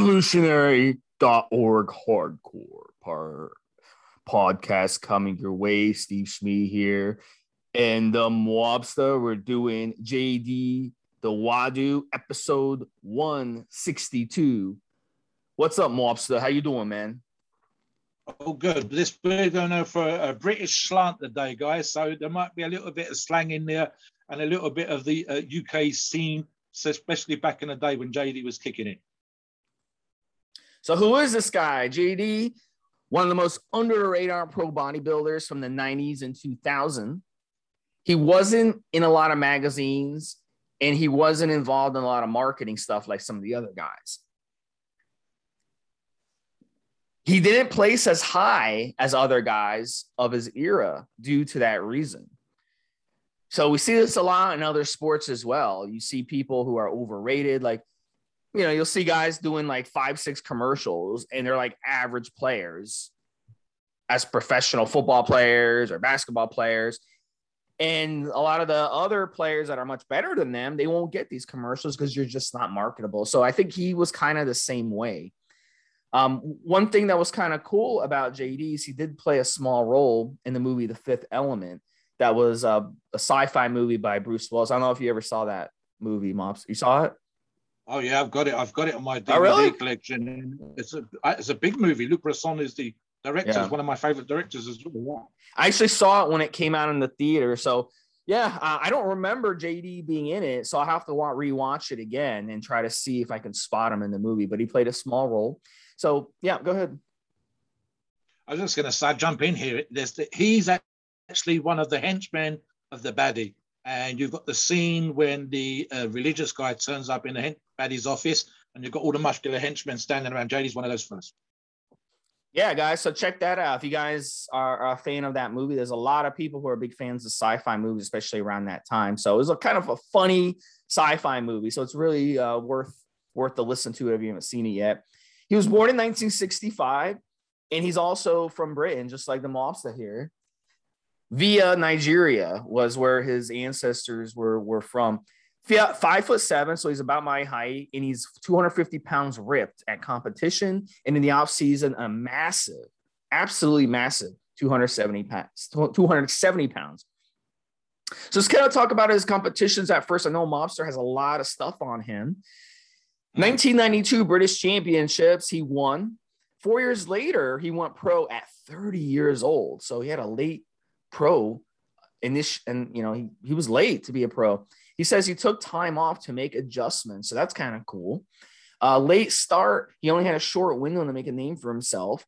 evolutionary.org hardcore par- podcast coming your way. Steve Schmee here. And the um, Mobster, we're doing JD Dawodu episode 162. What's up, Mobster? How you doing, man? Oh, good. This we're going for a British slant today, guys. So there might be a little bit of slang in there and a little bit of the uh, UK scene, especially back in the day when JD was kicking it. So who is this guy? JD, one of the most under the radar pro bodybuilders from the 90s and 2000. He wasn't in a lot of magazines and he wasn't involved in a lot of marketing stuff like some of the other guys. He didn't place as high as other guys of his era due to that reason. So we see this a lot in other sports as well. You see people who are overrated, like you know, you'll see guys doing like five, six commercials and they're like average players as professional football players or basketball players. And a lot of the other players that are much better than them, they won't get these commercials because you're just not marketable. So I think he was kind of the same way. Um, one thing that was kind of cool about JD is he did play a small role in the movie The Fifth Element. That was a, a sci-fi movie by Bruce Willis. I don't know if you ever saw that movie, Mops. You saw it? Oh yeah, I've got it. I've got it on my DVD oh, really? collection. It's a it's a big movie. Luc Besson is the director. Yeah. one of my favorite directors as well. I actually saw it when it came out in the theater. So yeah, uh, I don't remember JD being in it, so I'll have to want, rewatch it again and try to see if I can spot him in the movie. But he played a small role. So yeah, go ahead. I was just going to jump in here. There's the, he's actually one of the henchmen of the baddie and you've got the scene when the uh, religious guy turns up in the baddie's office, and you've got all the muscular henchmen standing around. JD's one of those first. Yeah, guys. So check that out. If you guys are a fan of that movie, there's a lot of people who are big fans of sci-fi movies, especially around that time. So it was a kind of a funny sci-fi movie. So it's really uh, worth worth the listen to if you haven't seen it yet. He was born in 1965, and he's also from Britain, just like the mobster here via Nigeria was where his ancestors were were from. Five foot seven, so he's about my height, and he's 250 pounds ripped at competition, and in the off season, a massive, absolutely massive 270 pounds. 270 pounds. So let's kind of talk about his competitions at first. I know Mobster has a lot of stuff on him. Hmm. 1992 British Championships, he won. Four years later, he went pro at 30 years old. So he had a late pro in this and you know he, he was late to be a pro. He says he took time off to make adjustments so that's kind of cool. Uh, late start he only had a short window to make a name for himself.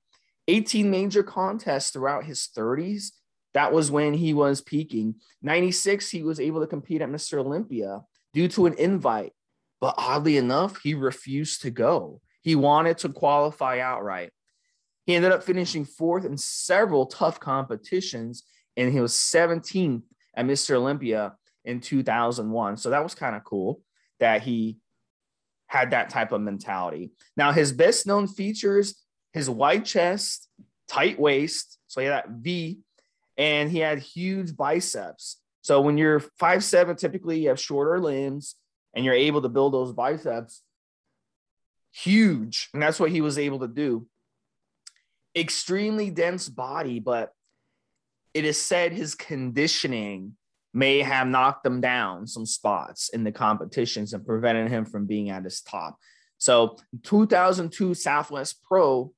18 major contests throughout his 30s that was when he was peaking. 96 he was able to compete at mr olympia due to an invite but oddly enough he refused to go. He wanted to qualify outright. He ended up finishing fourth in several tough competitions and he was 17th at Mr. Olympia in 2001. So that was kind of cool that he had that type of mentality. Now, his best known features his wide chest, tight waist. So he had that V, and he had huge biceps. So when you're five seven, typically you have shorter limbs and you're able to build those biceps huge. And that's what he was able to do. Extremely dense body, but it is said his conditioning may have knocked him down some spots in the competitions and prevented him from being at his top. So 2002 Southwest Pro,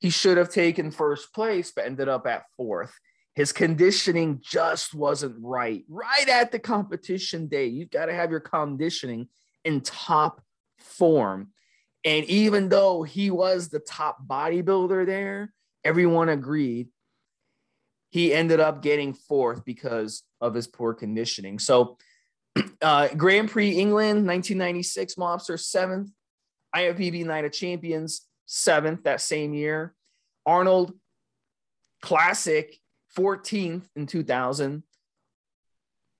he should have taken first place, but ended up at fourth. His conditioning just wasn't right. Right at the competition day, you've got to have your conditioning in top form. And even though he was the top bodybuilder there, everyone agreed he ended up getting fourth because of his poor conditioning. So, uh, Grand Prix England, 1996, Mobster seventh. IFBB Night of Champions, seventh that same year. Arnold Classic, 14th in 2000.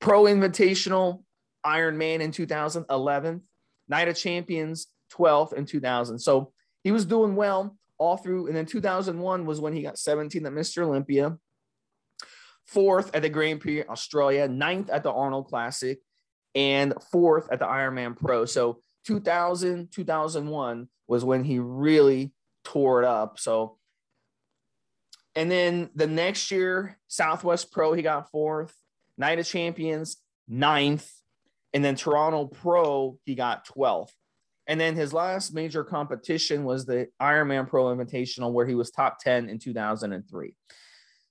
Pro Invitational Iron Man in 2011. Night of Champions, 12th in 2000. So he was doing well all through. And then 2001 was when he got 17th at Mr. Olympia, fourth at the Grand Prix Australia, ninth at the Arnold Classic, and fourth at the Ironman Pro. So 2000, 2001 was when he really tore it up. So, and then the next year, Southwest Pro, he got fourth, Night of Champions, ninth, and then Toronto Pro, he got 12th. And then his last major competition was the Ironman Pro Invitational, where he was top 10 in 2003.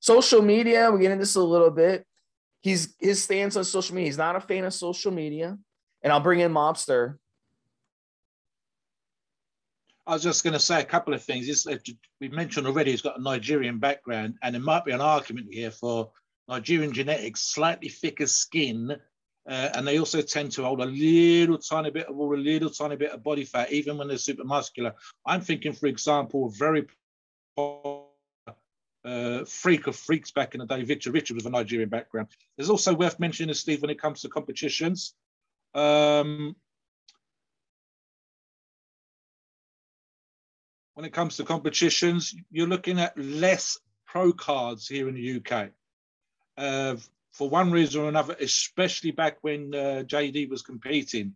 Social media, we get into this a little bit. He's his stance on social media. He's not a fan of social media. And I'll bring in Mobster. I was just going to say a couple of things. we mentioned already he's got a Nigerian background, and there might be an argument here for Nigerian genetics, slightly thicker skin uh, and they also tend to hold a little tiny bit of a little tiny bit of body fat, even when they're super muscular. I'm thinking, for example, very uh, freak of freaks back in the day, Victor Richard with a Nigerian background. There's also worth mentioning, Steve, when it comes to competitions. Um, when it comes to competitions, you're looking at less pro cards here in the UK. Uh, for one reason or another, especially back when uh, JD was competing.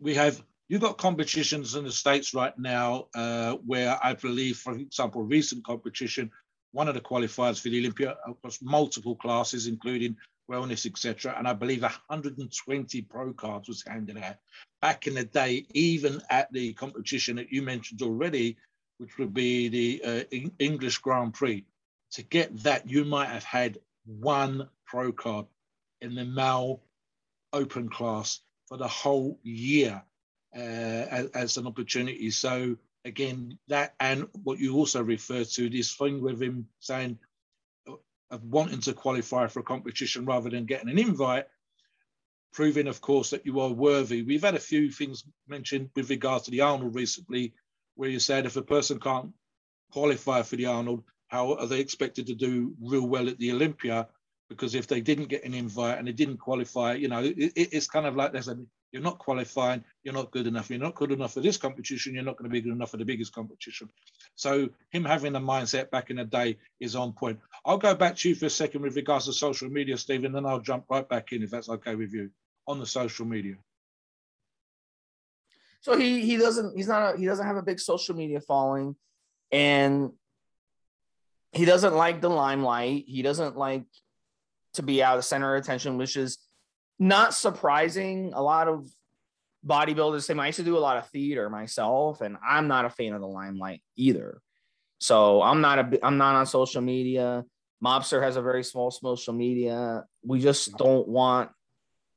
We have you've got competitions in the states right now uh, where I believe, for example, recent competition, one of the qualifiers for the Olympia across multiple classes, including wellness, etc. And I believe 120 pro cards was handed out back in the day, even at the competition that you mentioned already, which would be the uh, English Grand Prix. To get that, you might have had one pro card in the male open class for the whole year as, as, an opportunity. So again, that and what you also refer to this thing with him saying uh, of wanting to qualify for a competition rather than getting an invite, proving, of course, that you are worthy. We've had a few things mentioned with regards to the Arnold recently, where you said if a person can't qualify for the Arnold, how are they expected to do real well at the Olympia? Because if they didn't get an invite and they didn't qualify, you know, it, it's kind of like there's a you're not qualifying, you're not good enough, you're not good enough for this competition, you're not going to be good enough for the biggest competition. So him having the mindset back in the day is on point. I'll go back to you for a second with regards to social media, Stephen, then I'll jump right back in if that's okay with you on the social media. So he he doesn't he's not a, he doesn't have a big social media following, and he doesn't like the limelight. He doesn't like to be out of center of attention, which is not surprising. A lot of bodybuilders say, I used to do a lot of theater myself, and I'm not a fan of the limelight either. So I'm not a I'm not on social media. Mobster has a very small social media. We just don't want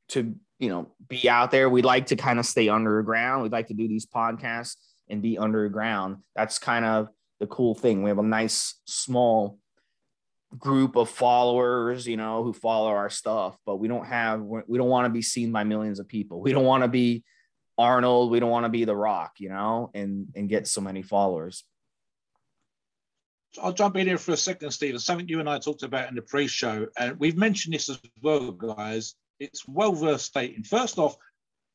to, you know, be out there. We like to kind of stay underground. We'd like to do these podcasts and be underground. That's kind of the cool thing. We have a nice small group of followers, you know, who follow our stuff, but we don't have we don't want to be seen by millions of people. We don't want to be Arnold, we don't want to be The Rock, you know, and and get so many followers. I'll jump in here for a second, Stephen. Something you and I talked about in the pre-show, and we've mentioned this as well, guys. It's well worth stating. First off,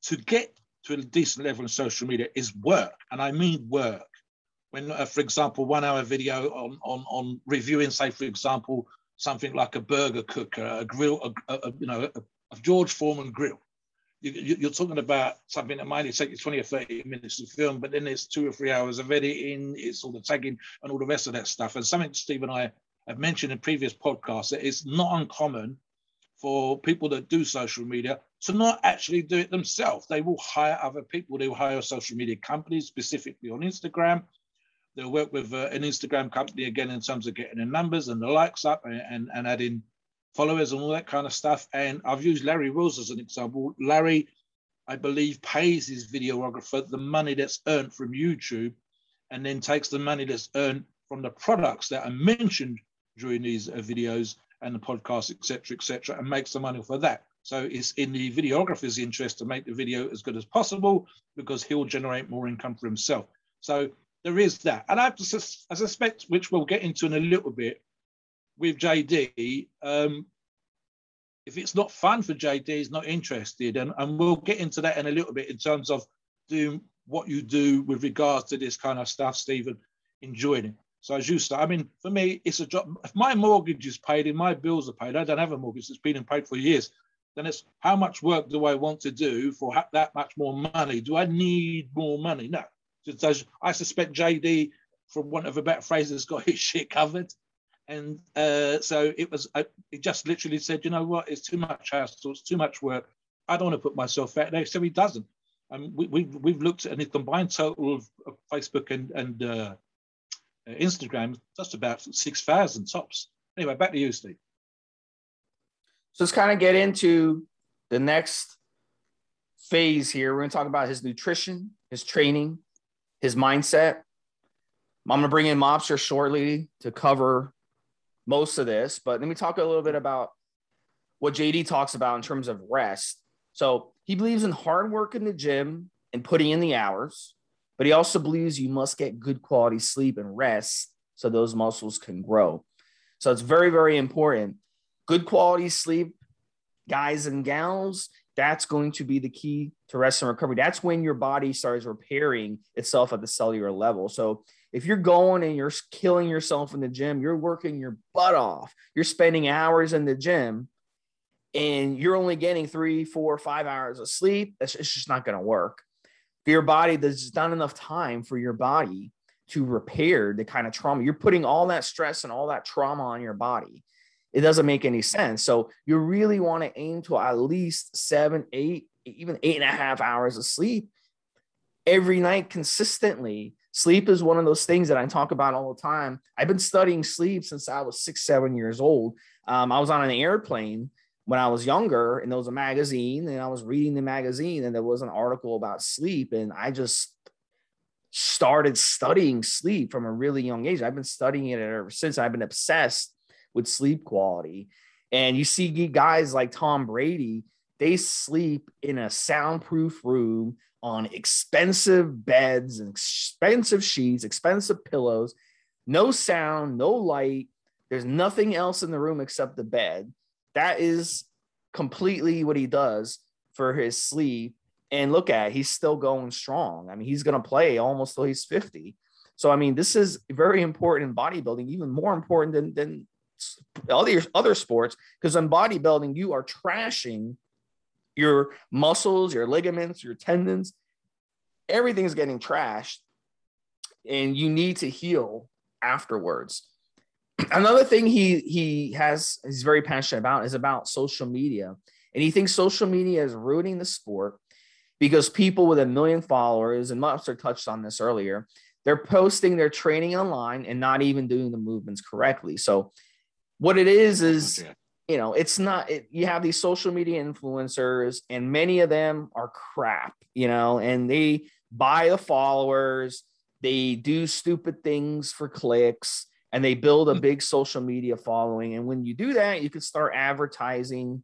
to get to a decent level in social media is work, and I mean work when, uh, for example, one hour video on, on, on reviewing, say, for example, something like a burger cooker, a grill, a, a, you know, a, a, George Foreman grill. You, are talking about something that might take you 20 or 30 minutes to film, but then there's two or three hours of editing, it's all the tagging and all the rest of that stuff. And something Steve and I have mentioned in previous podcasts that it's not uncommon for people that do social media to not actually do it themselves. They will hire other people. They will hire social media companies, specifically on Instagram, They'll work with uh, an Instagram company again in terms of getting the numbers and the likes up and, and, and adding followers and all that kind of stuff. And I've used Larry Wheels as an example. Larry, I believe, pays his videographer the money that's earned from YouTube and then takes the money that's earned from the products that are mentioned during these uh, videos and the podcast, etc., etc., and makes the money for that. So it's in the videographer's interest to make the video as good as possible because he'll generate more income for himself. So there is that. And I, have to, I suspect, which we'll get into in a little bit with JD, um, if it's not fun for JD, he's not interested. And, and we'll get into that in a little bit in terms of doing what you do with regards to this kind of stuff, Stephen, enjoying it. So as you say, I mean, for me, it's a job. If my mortgage is paid and my bills are paid, I don't have a mortgage. It's been paid for years then it's how much work do I want to do for that much more money? Do I need more money? No. I suspect JD, for want of a better phrase, has got his shit covered. And uh, so it was, uh, he just literally said, you know what, it's too much hassle, it's too much work. I don't want to put myself out there. So he doesn't. And we, we, we've looked at the combined total of, of Facebook and, and uh, Instagram, just about 6,000 tops. Anyway, back to you, Steve. So let's kind of get into the next phase here. We're going to talk about his nutrition, his training, his mindset. I'm going to bring in Mobster shortly to cover most of this, but let me talk a little bit about what JD talks about in terms of rest. So he believes in hard work in the gym and putting in the hours, but he also believes you must get good quality sleep and rest so those muscles can grow. So it's very, very important good quality sleep, guys and gals, that's going to be the key to rest and recovery. That's when your body starts repairing itself at the cellular level. So if you're going and you're killing yourself in the gym, you're working your butt off, you're spending hours in the gym, and you're only getting three, four, five hours of sleep, it's just not going to work. For your body, there's not enough time for your body to repair the kind of trauma. You're putting all that stress and all that trauma on your body it doesn't make any sense. So you really want to aim to at least seven, eight, even eight and a half hours of sleep every night consistently. Sleep is one of those things that I talk about all the time. I've been studying sleep since I was six, seven years old. Um, I was on an airplane when I was younger, and there was a magazine, and I was reading the magazine, and there was an article about sleep, and I just started studying sleep from a really young age. I've been studying it ever since. I've been obsessed with sleep quality. And you see guys like Tom Brady, they sleep in a soundproof room on expensive beds and expensive sheets, expensive pillows, no sound, no light. There's nothing else in the room except the bed. That is completely what he does for his sleep. And look at, he's still going strong. I mean, he's going to play almost till he's 50. So, I mean, this is very important in bodybuilding, even more important than, than other other sports because in bodybuilding you are trashing your muscles, your ligaments, your tendons. Everything's getting trashed, and you need to heal afterwards. Another thing he he has he's very passionate about is about social media, and he thinks social media is ruining the sport because people with a million followers and Mobster touched on this earlier. They're posting their training online and not even doing the movements correctly. So what it is is you know it's not it, you have these social media influencers and many of them are crap you know and they buy the followers they do stupid things for clicks and they build a hmm. big social media following. And when you do that you can start advertising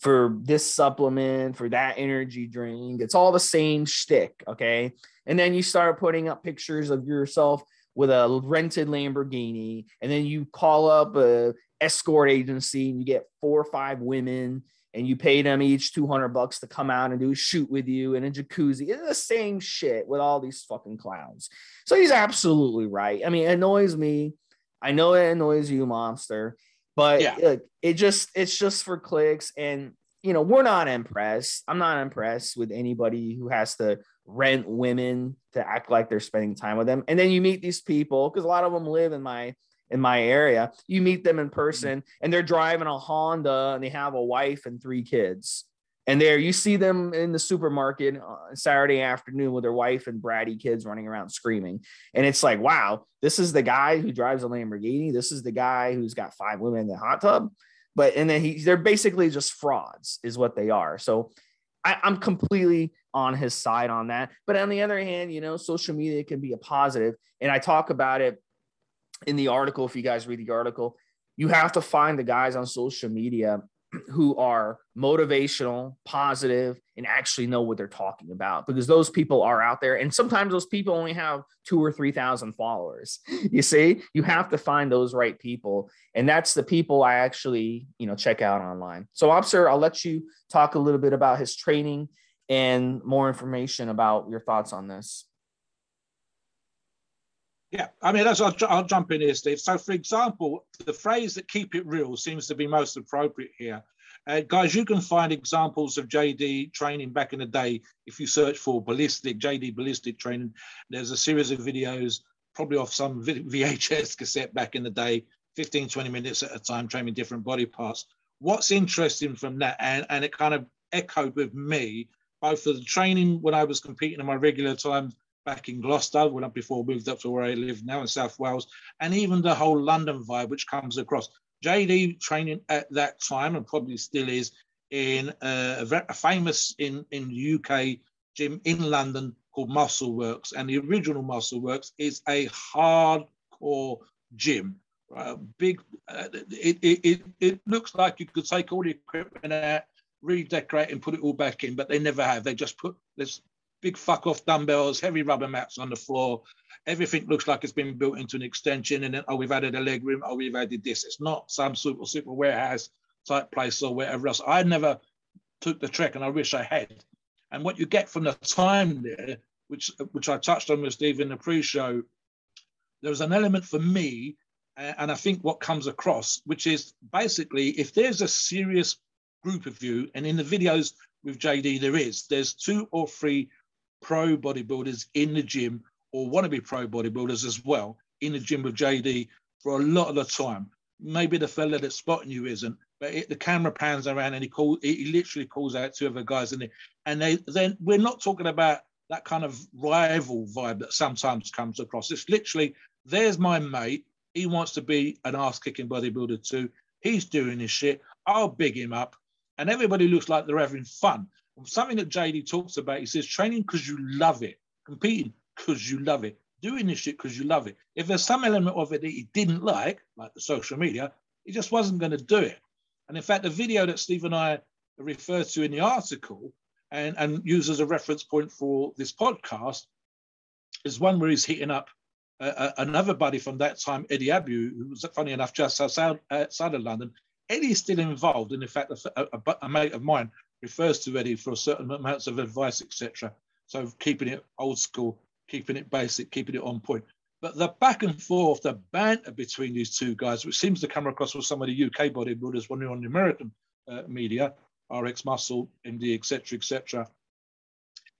for this supplement for that energy drink. It's all the same shtick okay? And then you start putting up pictures of yourself with a rented Lamborghini, and then you call up a escort agency and you get four or five women and you pay them each 200 bucks to come out and do a shoot with you in a jacuzzi. It's the same shit with all these fucking clowns. So he's absolutely right. I mean, it annoys me. I know it annoys you, Mobster, but yeah. Look, it just it's just for clicks and you know, we're not impressed. I'm not impressed with anybody who has to rent women to act like they're spending time with them. And then you meet these people because a lot of them live in my in my area. You meet them in mm-hmm. person and they're driving a Honda and they have a wife and three kids. And there you see them in the supermarket on Saturday afternoon with their wife and bratty kids running around screaming. And it's like, wow, this is the guy who drives a Lamborghini. This is the guy who's got five women in the hot tub. But and then he they're basically just frauds, is what they are. So I, I'm completely on his side on that. But on the other hand, you know, social media can be a positive, and I talk about it in the article. If you guys read the article, you have to find the guys on social media who are motivational, positive, and actually know what they're talking about because those people are out there. And sometimes those people only have two or 3,000 followers. You see, you have to find those right people. And that's the people I actually, you know, check out online. So, Officer, I'll let you talk a little bit about his training and more information about your thoughts on this. Yeah, I mean, I'll, I'll jump in here, Steve. So, for example, the phrase that keep it real seems to be most appropriate here. Uh, guys, you can find examples of JD training back in the day if you search for ballistic, JD ballistic training. There's a series of videos, probably off some VHS cassette back in the day, 15, 20 minutes at a time, training different body parts. What's interesting from that, and, and it kind of echoed with me, both for the training when I was competing in my regular time back in Gloucester when I before moved up to where I live now in South Wales, and even the whole London vibe which comes across. JD training at that time and probably still is in a, a famous in in UK gym in London called Muscle Works, and the original Muscle Works is a hardcore gym. Uh, big, uh, it, it, it, it looks like you could take all the equipment out, redecorate and put it all back in, but they never have. They just put this big fuck off dumbbells, heavy rubber mats on the floor. Everything looks like it's been built into an extension, and then oh, we've added a leg room, oh, we've added this. It's not some super super warehouse type place or whatever else. I never took the trek, and I wish I had. And what you get from the time there, which which I touched on with Steve in the pre-show, there was an element for me, and I think what comes across, which is basically if there's a serious group of you, and in the videos with JD there is, there's two or three pro bodybuilders in the gym or want to be pro bodybuilders as well in the gym with JD for a lot of the time. Maybe the fella that's spotting you isn't, but it, the camera pans around and he call he literally calls out two other guys in there, and they then we're not talking about that kind of rival vibe that sometimes comes across. It's literally there's my mate. He wants to be an ass kicking bodybuilder too. He's doing his shit. I'll big him up, and everybody looks like they're having fun something that JD talks about. He says training because you love it, competing because you love it, doing this shit because you love it. If there's some element of it that he didn't like, like the social media, he just wasn't going to do it. And in fact, the video that Steve and I refer to in the article and, and use as a reference point for this podcast is one where he's hitting up uh, uh another buddy from that time, Eddie Abbew, who was funny enough just outside, outside of London. Eddie's still involved, and in fact, a, a, a, mate of mine refers to Eddie for a certain amounts of advice, etc. So keeping it old school, keeping it basic, keeping it on point. But the back and forth, the banter between these two guys, which seems to come across with some of the UK bodybuilders when you're on the American uh, media, RX Muscle, MD, etc., etc.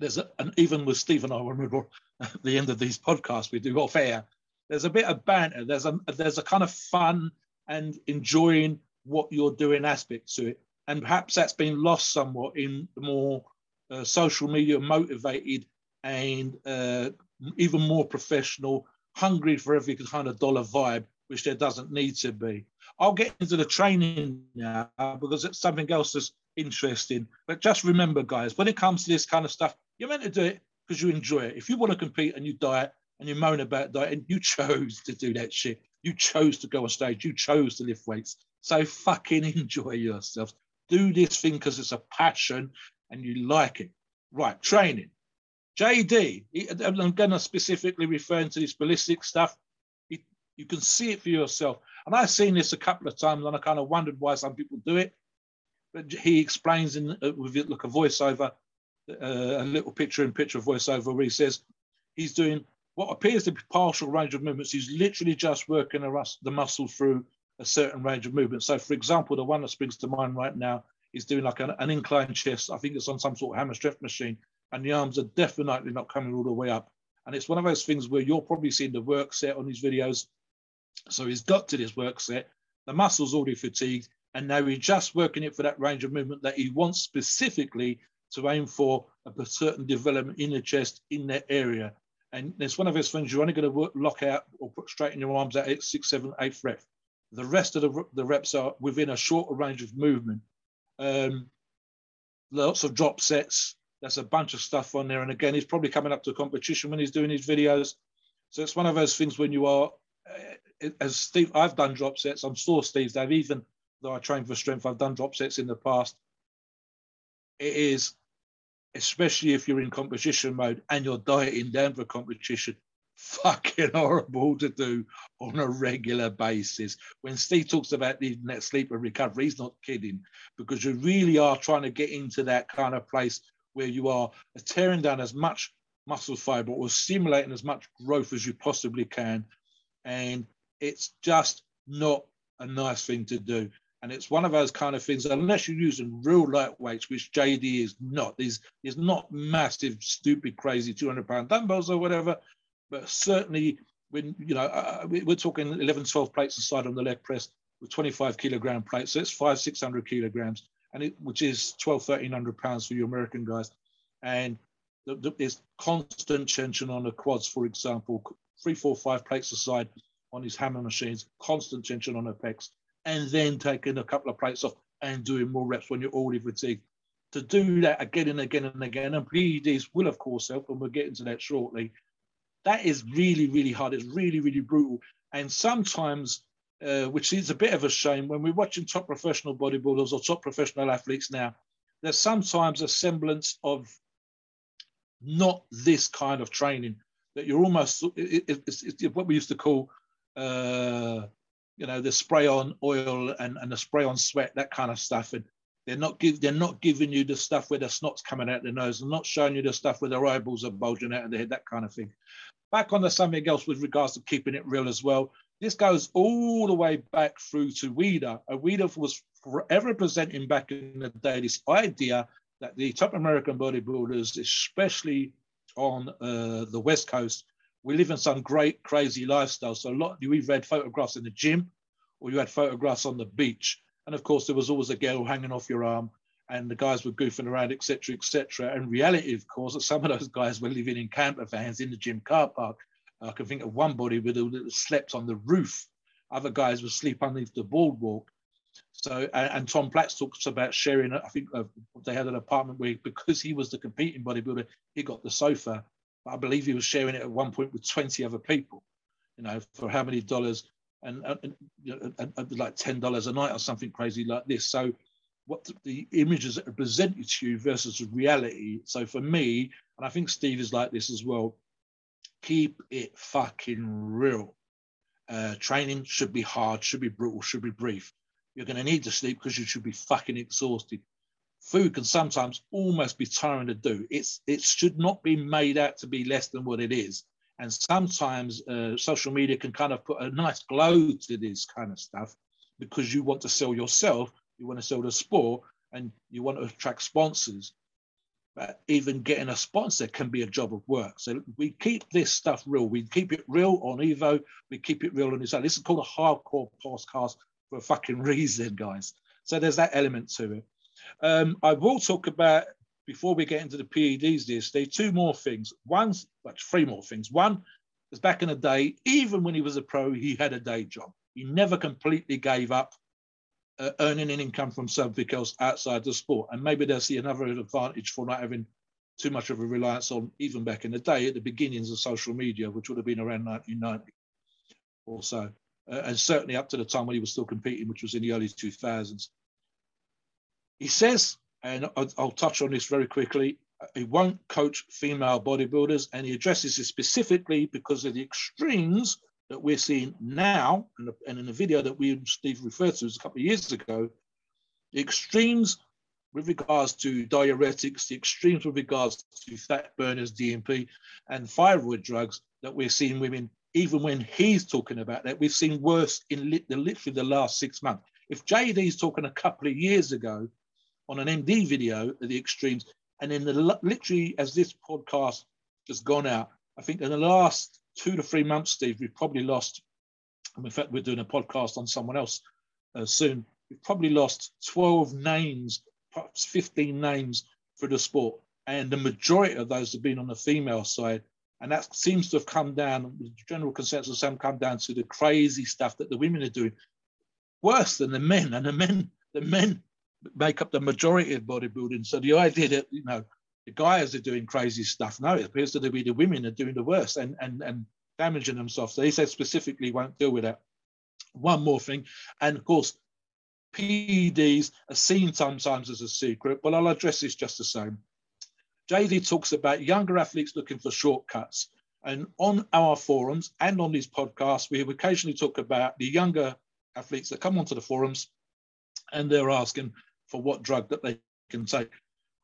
There's a, and even with Steve and I, when we're at the end of these podcasts we do off air, there's a bit of banter. There's a there's a kind of fun and enjoying what you're doing aspect to it and perhaps that's been lost somewhat in the more uh, social media motivated and uh, even more professional, hungry for every kind of dollar vibe, which there doesn't need to be. I'll get into the training now because it's something else that's interesting. But just remember, guys, when it comes to this kind of stuff, you're meant to do it because you enjoy it. If you want to compete and you diet and you moan about diet and you chose to do that shit, you chose to go on stage, you chose to lift weights. So fucking enjoy yourselves do this thing because it's a passion and you like it. Right, training. JD, I'm going to specifically refer to this ballistic stuff. You can see it for yourself. And I've seen this a couple of times and I kind of wondered why some people do it. But he explains in uh, with it like a voiceover, uh, a little picture in picture voiceover where he says he's doing what appears to be partial range of movements. He's literally just working the muscle through a certain range of movement. So, for example, the one that springs to mind right now is doing like an, an chest. I think it's on some sort of hammer strength machine, and the arms are definitely not coming all the way up. And it's one of those things where you're probably seeing the work set on these videos. So he's got to this work set, the muscle's already fatigued, and now he's just working it for that range of movement that he wants specifically to aim for a certain development in the chest in that area. And it's one of those things you're only going to work, lock out or put straight in your arms at eight, six, seven, eight rep. The rest of the, the reps are within a shorter range of movement. Um, lots of drop sets. There's a bunch of stuff on there. And again, he's probably coming up to competition when he's doing his videos. So it's one of those things when you are, uh, as Steve, I've done drop sets. I'm sure Steve's. They've even though I train for strength, I've done drop sets in the past. It is, especially if you're in competition mode and you're dieting down for competition, fucking horrible to do on a regular basis. When Steve talks about needing that sleep and recovery, he's not kidding because you really are trying to get into that kind of place where you are tearing down as much muscle fiber or stimulating as much growth as you possibly can. And it's just not a nice thing to do. And it's one of those kind of things, unless you're using real light weights, which JD is not. These is not massive, stupid, crazy 200 pound dumbbells or whatever, but certainly when, you know, uh, uh we're talking 11, 12 plates aside on the leg press with 25 kilogram plates. So it's five, 600 kilograms, and it, which is 12, 1300 pounds for you American guys. And there's constant tension on the quads, for example, three, four, five plates aside on his hammer machines, constant tension on the pecs and then taking a couple of plates off and doing more reps when you're already fatigued. To do that again and again and again, and PEDs will, of course, help, and we'll get into that shortly. That is really, really hard. It's really, really brutal. And sometimes, uh, which is a bit of a shame, when we're watching top professional bodybuilders or top professional athletes now, there's sometimes a semblance of not this kind of training that you're almost, it, it, it's, it's what we used to call uh, you know, the spray on oil and, and the spray on sweat, that kind of stuff. And they're not give they're not giving you the stuff where the snot's coming out the nose, and not showing you the stuff where their eyeballs are bulging out of the head, that kind of thing. Back on to something else with regards to keeping it real as well. This goes all the way back through to. And Weider was forever presenting back in the day this idea that the top American bodybuilders, especially on uh, the West Coast, we live in some great, crazy lifestyle. So a lot, we've read photographs in the gym or you had photographs on the beach. And of course, there was always a girl hanging off your arm and the guys were goofing around, etc., etc. And reality, of course, that some of those guys were living in camper vans in the gym car park. I can think of one body that slept on the roof. Other guys would sleep underneath the boardwalk. So, and, Tom Platz talks about sharing. I think uh, they had an apartment where, because he was the competing bodybuilder, he got the sofa But I believe he was sharing it at one point with 20 other people, you know, for how many dollars and, and, and, and like $10 a night or something crazy like this. So what the images that are presented to you versus reality. So for me, and I think Steve is like this as well, keep it fucking real. Uh, training should be hard, should be brutal, should be brief. You're going to need to sleep because you should be fucking exhausted food can sometimes almost be tiring to do. It's it should not be made out to be less than what it is. And sometimes uh, social media can kind of put a nice glow to this kind of stuff because you want to sell yourself, you want to sell the sport, and you want to attract sponsors. But even getting a sponsor can be a job of work. So we keep this stuff real. We keep it real on Evo. We keep it real on this. This is called a hardcore podcast for a fucking reason, guys. So there's that element to it. Um, I will talk about before we get into the PEDs this two more things. One, well, three more things. One is back in the day, even when he was a pro, he had a day job. He never completely gave up uh, earning an income from something else outside the sport. And maybe they'll see another advantage for not having too much of a reliance on, even back in the day, at the beginnings of social media, which would have been around 1990 or so. Uh, and certainly up to the time when he was still competing, which was in the early 2000s. He says, and I'll, touch on this very quickly, he won't coach female bodybuilders, and he addresses it specifically because of the extremes that we're seeing now, and, in the video that we Steve referred to a couple of years ago, the extremes with regards to diuretics, the extremes with regards to fat burners, DNP, and thyroid drugs that we're seeing women, even when he's talking about that, we've seen worse in literally the last six months. If JD's talking a couple of years ago on an MD video at the extremes. And in the literally, as this podcast has gone out, I think in the last two to three months, Steve, we've probably lost. And in fact, we're doing a podcast on someone else uh, soon. We've probably lost 12 names, perhaps 15 names for the sport. And the majority of those have been on the female side. And that seems to have come down, the general consensus has come down to the crazy stuff that the women are doing, worse than the men. And the men, the men make up the majority of bodybuilding. So the idea that you know the guys are doing crazy stuff, no, it appears to be the women are doing the worst and and and damaging themselves. So he said specifically won't deal with that. One more thing, and of course, PEDs are seen sometimes as a secret, but I'll address this just the same. JD talks about younger athletes looking for shortcuts. And on our forums and on these podcasts, we occasionally talk about the younger athletes that come onto the forums and they're asking for what drug that they can take.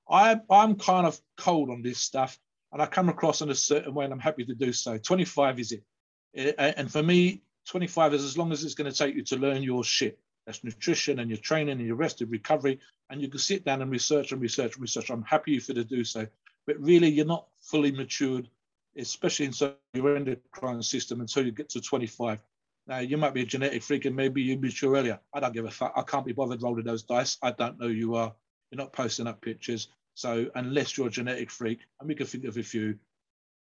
I, I'm kind of cold on this stuff and I come across in a certain way and I'm happy to do so. 25 is it. And for me, 25 is as long as it's going to take you to learn your shit. That's nutrition and your training and your rest and recovery. And you can sit down and research and research and research. I'm happy for you to do so. But really, you're not fully matured, especially in your endocrine system until you get to 25. Now, you might be a genetic freak and maybe you mature earlier. I don't give a fuck. I can't be bothered rolling those dice. I don't know you are. You're not posting up pictures. So unless you're a genetic freak, and we can think of a few,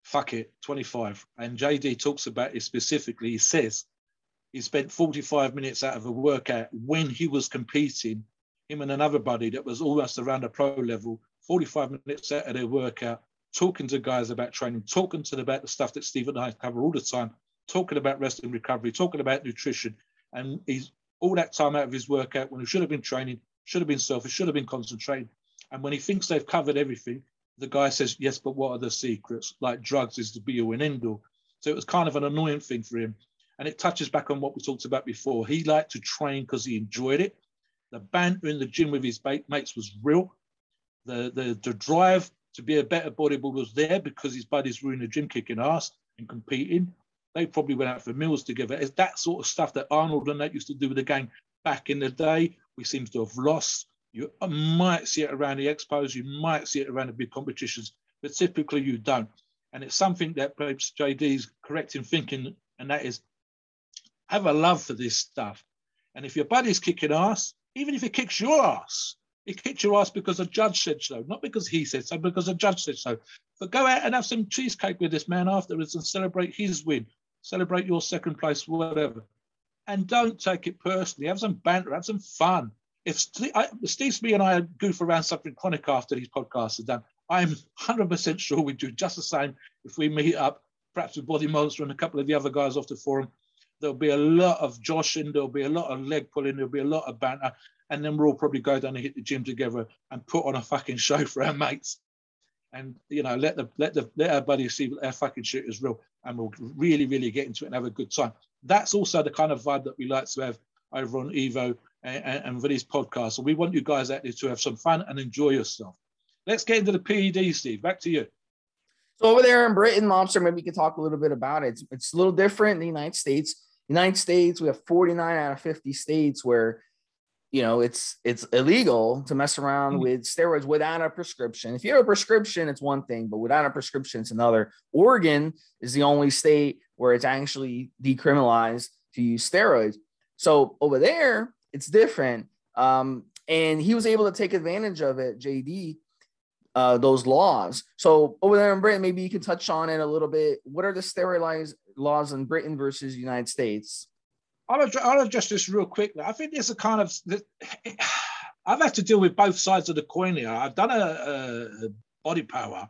fuck it, 25. And JD talks about it specifically. He says he spent 45 minutes out of a workout when he was competing, him and another buddy that was almost around a pro level, 45 minutes out of their workout, talking to guys about training, talking to them about the stuff that Steve and I cover all the time, talking about rest and recovery, talking about nutrition. And he's all that time out of his workout when he should have been training, should have been selfish, should have been concentrating. And when he thinks they've covered everything, the guy says, Yes, but what are the secrets? Like drugs is the be all and end all. So it was kind of an annoying thing for him. And it touches back on what we talked about before. He liked to train because he enjoyed it. The banter in the gym with his mates was real. The, the, the drive to be a better bodybuilder was there because his buddies were in the gym kicking ass and competing. They probably went out for meals together. It's that sort of stuff that Arnold and that used to do with the gang back in the day. We seem to have lost. You might see it around the expos, you might see it around the big competitions, but typically you don't. And it's something that perhaps JD is correct in thinking, and that is have a love for this stuff. And if your buddy's kicking ass, even if he kicks your ass, he kicked your ass because a judge said so, not because he said so, because a judge said so. But go out and have some cheesecake with this man afterwards and celebrate his win, celebrate your second place, whatever. And don't take it personally. Have some banter, have some fun. If Steve, I, Steve Smee and I goof around something chronic after these podcasts are done, I'm 100% sure we'd do just the same if we meet up, perhaps with Body Monster and a couple of the other guys off the forum, there'll be a lot of joshing, there'll be a lot of leg pulling, there'll be a lot of banter, and then we'll all probably go down and hit the gym together and put on a fucking show for our mates. And you know, let the let the let our buddies see that our fucking shit is real, and we'll really, really get into it and have a good time. That's also the kind of vibe that we like to have over on Evo and, and for these podcasts. So we want you guys out there to have some fun and enjoy yourself. Let's get into the PED, Steve. Back to you. So over there in Britain, Mobster, maybe you can talk a little bit about it. It's, it's a little different in the United States. United States, we have 49 out of 50 states where you know it's it's illegal to mess around mm-hmm. with steroids without a prescription. If you have a prescription, it's one thing, but without a prescription, it's another. Oregon is the only state where it's actually decriminalized to use steroids. So over there, it's different. Um, and he was able to take advantage of it, JD, uh, those laws. So over there in Britain, maybe you can touch on it a little bit. What are the steroid laws in Britain versus United States? I'll, I'll address this real quickly. I think there's a kind of I've had to deal with both sides of the coin here. I've done a, a body power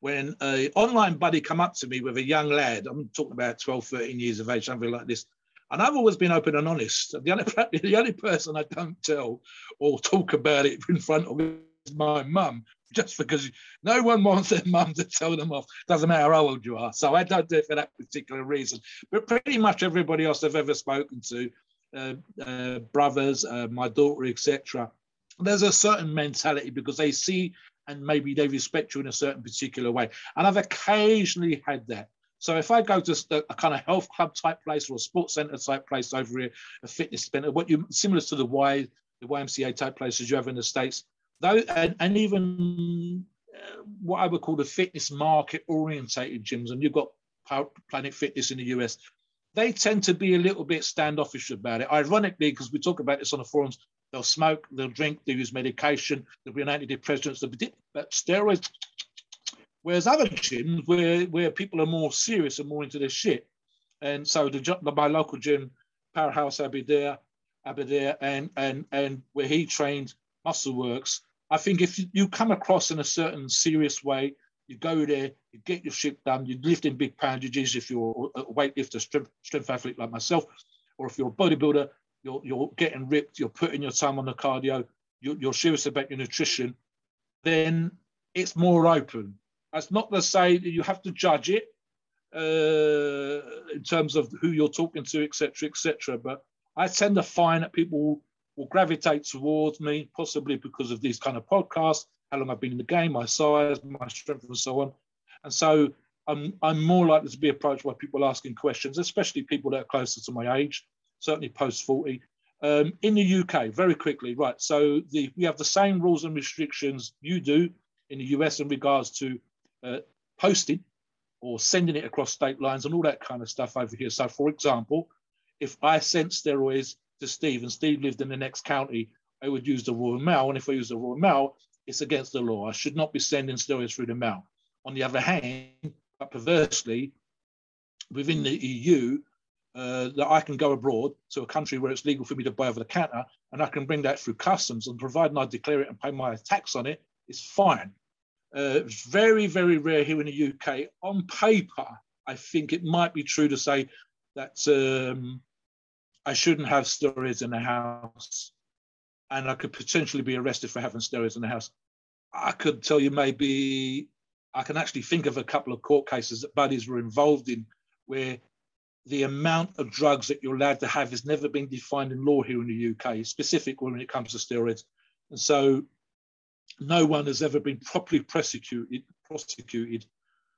when an online buddy come up to me with a young lad. I'm talking about 12, 13 years of age, something like this. And I've always been open and honest. The only, the only person I don't tell or talk about it in front of is my mum just because no one wants their mum to tell them off. Doesn't matter how old you are. So I don't do it for that particular reason. But pretty much everybody else I've ever spoken to, uh, uh, brothers, uh, my daughter, etc., there's a certain mentality because they see and maybe they respect you in a certain particular way. And I've occasionally had that. So if I go to a kind of health club type place or a sports center type place over here, a fitness center, what you similar to the Y, the YMCA type places you have in the states, though, and, and even uh, what I would call the fitness market orientated gyms, and you've got Planet Fitness in the US, they tend to be a little bit standoffish about it. Ironically, because we talk about this on the forums, they'll smoke, they'll drink, they use medication, there'll be an antidepressants, but steroids. Whereas other gyms where, where people are more serious and more into their shit. And so the, my local gym, Powerhouse Aberdare, Aberdare, and and and where he trained Muscle Works, I think if you come across in a certain serious way, you go there, you get your shit done, you lift in big poundages if you're a weightlifter, strength, strength athlete like myself, or if you're a bodybuilder, you're, you're getting ripped, you're putting your time on the cardio, you're, you're serious about your nutrition, then it's more open. That's not to say that you have to judge it uh, in terms of who you're talking to, etc., etc. But I tend to find that people will gravitate towards me, possibly because of these kind of podcasts, how long I've been in the game, my size, my strength, and so on. And so I'm, I'm more likely to be approached by people asking questions, especially people that are closer to my age, certainly post 40. Um, in the UK, very quickly, right? So the, we have the same rules and restrictions you do in the US in regards to uh, posting or sending it across state lines and all that kind of stuff over here. So, for example, if I sent steroids to Steve and Steve lived in the next county, I would use the Royal Mail. And if I use the Royal Mail, it's against the law. I should not be sending steroids through the mail. On the other hand, but perversely, within the EU, uh, that I can go abroad to a country where it's legal for me to buy over the counter and I can bring that through customs and providing I declare it and pay my tax on it, it's fine. Uh, it's very, very rare here in the UK. On paper, I think it might be true to say that um, I shouldn't have steroids in the house and I could potentially be arrested for having steroids in the house. I could tell you maybe I can actually think of a couple of court cases that buddies were involved in where the amount of drugs that you're allowed to have has never been defined in law here in the UK, specifically when it comes to steroids. And so no one has ever been properly prosecuted, prosecuted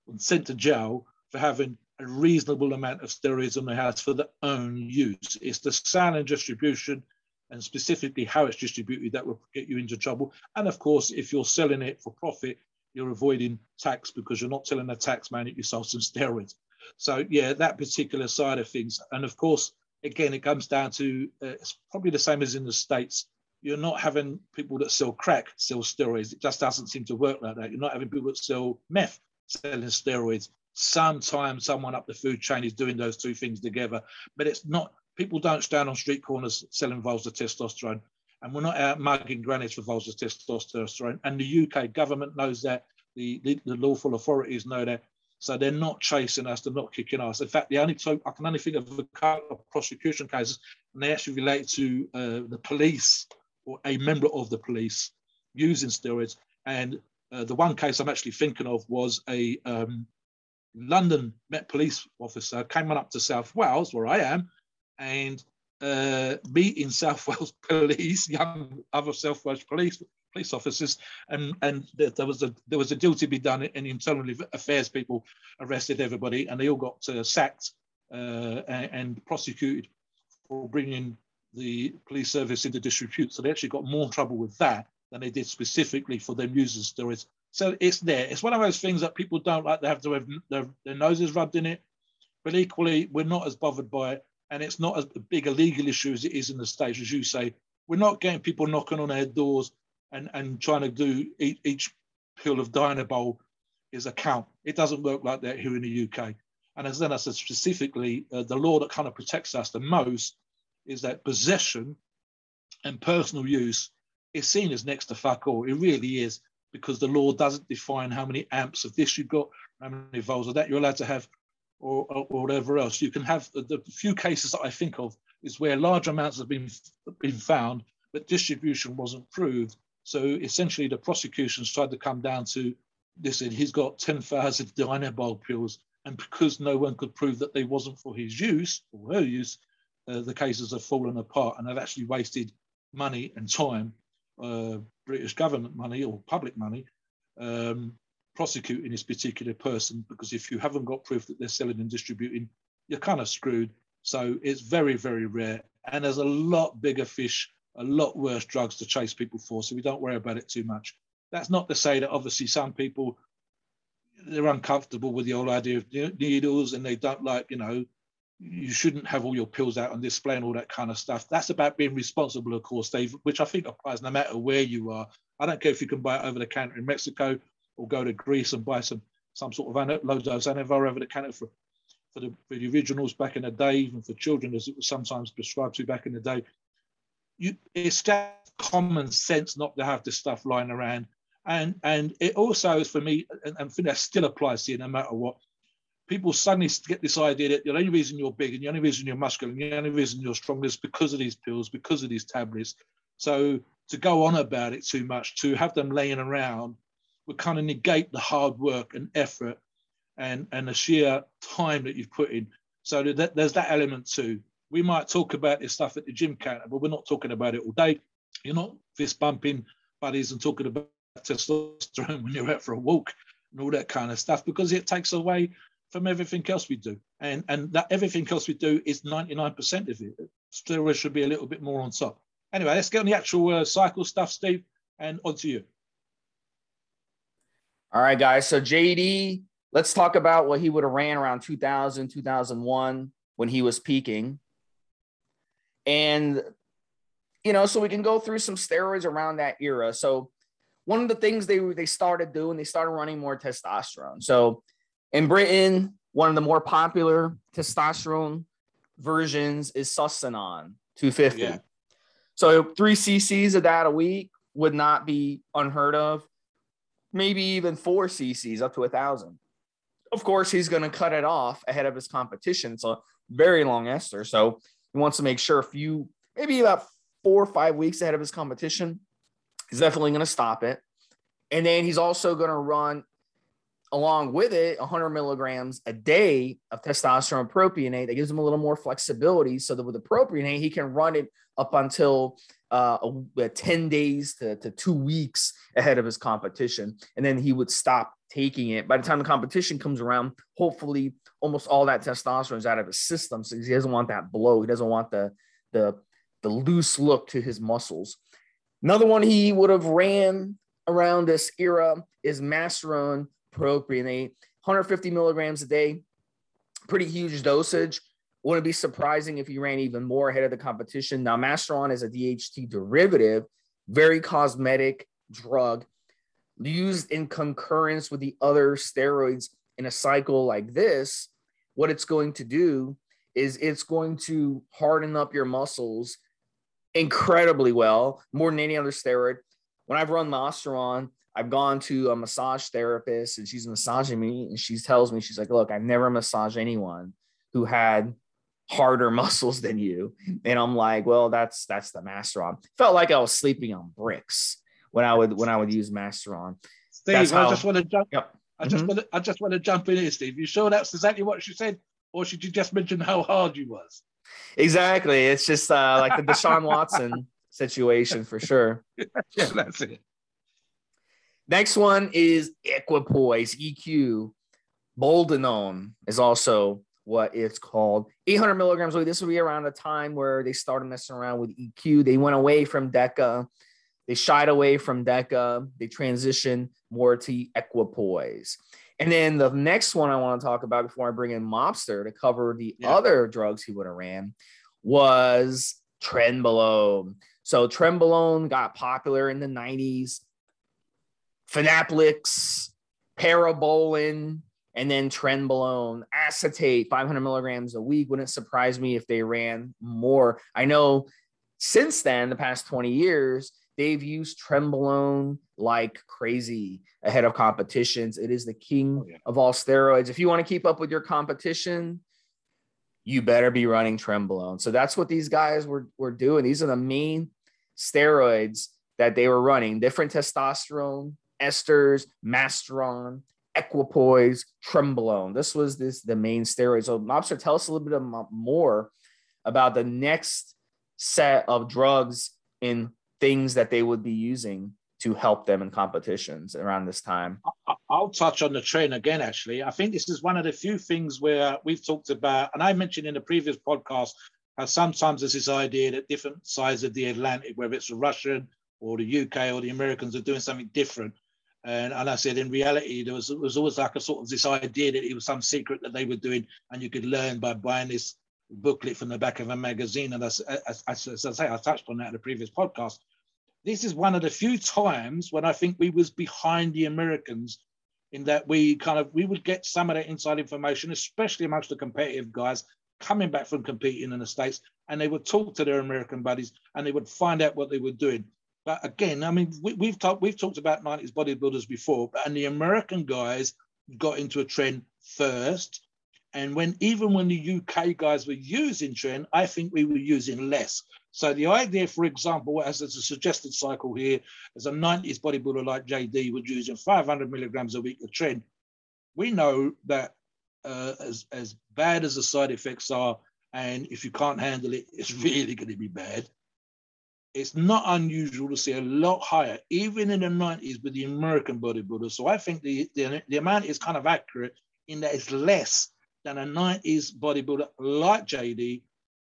and sent to jail for having a reasonable amount of steroids in the house for their own use. It's the and distribution and specifically how it's distributed that will get you into trouble. And of course, if you're selling it for profit, you're avoiding tax because you're not telling the tax man that you sold some steroids. So yeah, that particular side of things. And of course, again, it comes down to uh, it's probably the same as in the states. You're not having people that sell crack sell steroids. It just doesn't seem to work like that. You're not having people that sell meth selling steroids. Sometimes someone up the food chain is doing those two things together, but it's not. People don't stand on street corners selling vials of testosterone and we're not out mugging grannies for vials of testosterone. And the UK government knows that, the, the, the, lawful authorities know that. So they're not chasing us, they're not kicking us. In fact, the only so I can only think of a couple of prosecution cases, and they actually relate to uh, the police or a member of the police using steroids. And uh, the one case I'm actually thinking of was a um, London Met police officer came on up to South Wales, where I am, and uh, meet in South Wales police, young other South Wales police police officers, and and there was a there was a deal to be done, and internal affairs people arrested everybody, and they all got uh, sacked uh, and, and, prosecuted for bringing the police service into disrepute. So they actually got more trouble with that than they did specifically for them using steroids. So it's there. It's one of those things that people don't like to have to have their, their noses rubbed in it, but equally we're not as bothered by it and it's not as big a legal issue as it is in the States, as you say. We're not getting people knocking on our doors and, and trying to do each, each pill of Dianabol is a count. It doesn't work like that here in the UK. And as then I said specifically, uh, the law that kind of protects us the most is that possession and personal use is seen as next to fuck all. It really is because the law doesn't define how many amps of this you've got, how many volts of that you're allowed to have, or, or whatever else. You can have the, few cases that I think of is where large amounts have been been found, but distribution wasn't proved. So essentially, the prosecutions tried to come down to listen, he's got 10,000 Dianabol pills, and because no one could prove that they wasn't for his use or her use, uh, the cases have fallen apart and have actually wasted money and time, uh, British government money or public money, um, prosecuting this particular person because if you haven't got proof that they're selling and distributing, you're kind of screwed. So it's very, very rare. And there's a lot bigger fish, a lot worse drugs to chase people for. So we don't worry about it too much. That's not to say that obviously some people they're uncomfortable with the whole idea of needles and they don't like, you know, you shouldn't have all your pills out on display and all that kind of stuff. That's about being responsible, of course, Dave, which I think applies no matter where you are. I don't care if you can buy it over the counter in Mexico or go to Greece and buy some some sort of loads of Anavar over the counter for for the, for the originals back in the day, even for children, as it was sometimes prescribed to back in the day. You, it's just common sense not to have this stuff lying around. And and it also is for me, and, and I think that still applies to you no matter what. People suddenly get this idea that the only reason you're big and the only reason you're muscular and the only reason you're strong is because of these pills, because of these tablets. So to go on about it too much, to have them laying around, would kind of negate the hard work and effort and, and the sheer time that you've put in. So that, there's that element too. We might talk about this stuff at the gym counter, but we're not talking about it all day. You're not fist bumping buddies and talking about testosterone when you're out for a walk and all that kind of stuff because it takes away from everything else we do. And and that everything else we do is 99% of it. Steroids should be a little bit more on top. Anyway, let's get on the actual uh, cycle stuff, Steve, and on to you. All right, guys. So JD, let's talk about what he would have ran around 2000, 2001 when he was peaking. And, you know, so we can go through some steroids around that era. So one of the things they, they started doing, they started running more testosterone. So in Britain, one of the more popular testosterone versions is Sustanon 250. Yeah. So three cc's of that a week would not be unheard of. Maybe even four cc's up to a thousand. Of course, he's going to cut it off ahead of his competition. It's a very long ester. So he wants to make sure a few, maybe about four or five weeks ahead of his competition, he's definitely going to stop it. And then he's also going to run along with it 100 milligrams a day of testosterone propionate that gives him a little more flexibility so that with the propionate he can run it up until uh, a, a 10 days to, to two weeks ahead of his competition. And then he would stop taking it. By the time the competition comes around hopefully almost all that testosterone is out of his system so he doesn't want that blow. He doesn't want the the the loose look to his muscles. Another one he would have ran around this era is Masteron propionate, 150 milligrams a day, pretty huge dosage. Wouldn't be surprising if you ran even more ahead of the competition. Now, Masteron is a DHT derivative, very cosmetic drug used in concurrence with the other steroids in a cycle like this. What it's going to do is it's going to harden up your muscles incredibly well, more than any other steroid. When I've run Masteron, I've gone to a massage therapist and she's massaging me and she tells me, she's like, look, I've never massaged anyone who had harder muscles than you. And I'm like, well, that's that's the Masteron. Felt like I was sleeping on bricks when I would when I would use Masteron. Steve, that's I just want to jump. Yep. I just mm-hmm. want to I just want to jump in here, Steve. You sure that's exactly what she said? Or should you just mention how hard you was? Exactly. It's just uh, like the Deshaun Watson situation for sure. yeah, that's it. Next one is equipoise, EQ. Boldenone is also what it's called. 800 milligrams. This will be around the time where they started messing around with EQ. They went away from DECA. They shied away from DECA. They transitioned more to equipoise. And then the next one I want to talk about before I bring in Mobster to cover the yeah. other drugs he would have ran was Trenbolone. So Trenbolone got popular in the 90s. Finaplix, Parabolan, and then Trenbolone, acetate, 500 milligrams a week. Wouldn't surprise me if they ran more. I know since then, the past 20 years, they've used Trenbolone like crazy ahead of competitions. It is the king oh, yeah. of all steroids. If you want to keep up with your competition, you better be running Trenbolone. So that's what these guys were, were doing. These are the main steroids that they were running different testosterone esters, Masteron, Equipoise, Trenbolone. This was this the main steroid. So Mobster, tell us a little bit more about the next set of drugs and things that they would be using to help them in competitions around this time. I'll touch on the train again, actually. I think this is one of the few things where we've talked about, and I mentioned in the previous podcast, how sometimes there's this idea that different sides of the Atlantic, whether it's the Russian or the UK or the Americans, are doing something different. And, and I said, in reality, there was, was always like a sort of this idea that it was some secret that they were doing, and you could learn by buying this booklet from the back of a magazine. And as, as, as, as I say, I touched on that in the previous podcast. This is one of the few times when I think we was behind the Americans in that we kind of we would get some of that inside information, especially amongst the competitive guys coming back from competing in the states, and they would talk to their American buddies and they would find out what they were doing. But again, I mean, we, have talked we've talked about '90s bodybuilders before, and the American guys got into a tren first, And when even when the UK guys were using tren, I think we were using less. So the idea, for example, as it's a suggested cycle here, as a 90s bodybuilder like JD was using 500 milligrams a week of tren, we know that uh, as, as bad as the side effects are, and if you can't handle it, it's really going to be bad. It's not unusual to see a lot higher, even in the 90s with the American bodybuilders. So I think the, the, the amount is kind of accurate in that it's less than a 90s bodybuilder like JD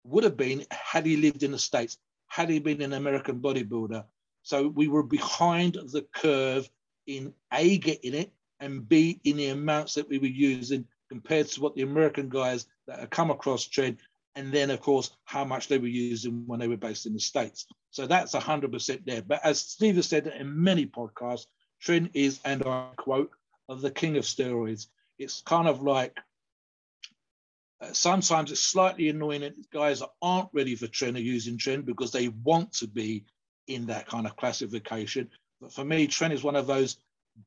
would have been had he lived in the States, had he been an American bodybuilder. So we were behind the curve in A, getting it, and B, in the amounts that we were using compared to what the American guys that have come across tren, and then, of course, how much they were using when they were based in the States. So that's 100% there. But as Steve has said in many podcasts, tren is, and I quote, of the king of steroids. It's kind of like uh, sometimes it's slightly annoying that guys aren't ready for tren or using tren because they want to be in that kind of classification. But for me, tren is one of those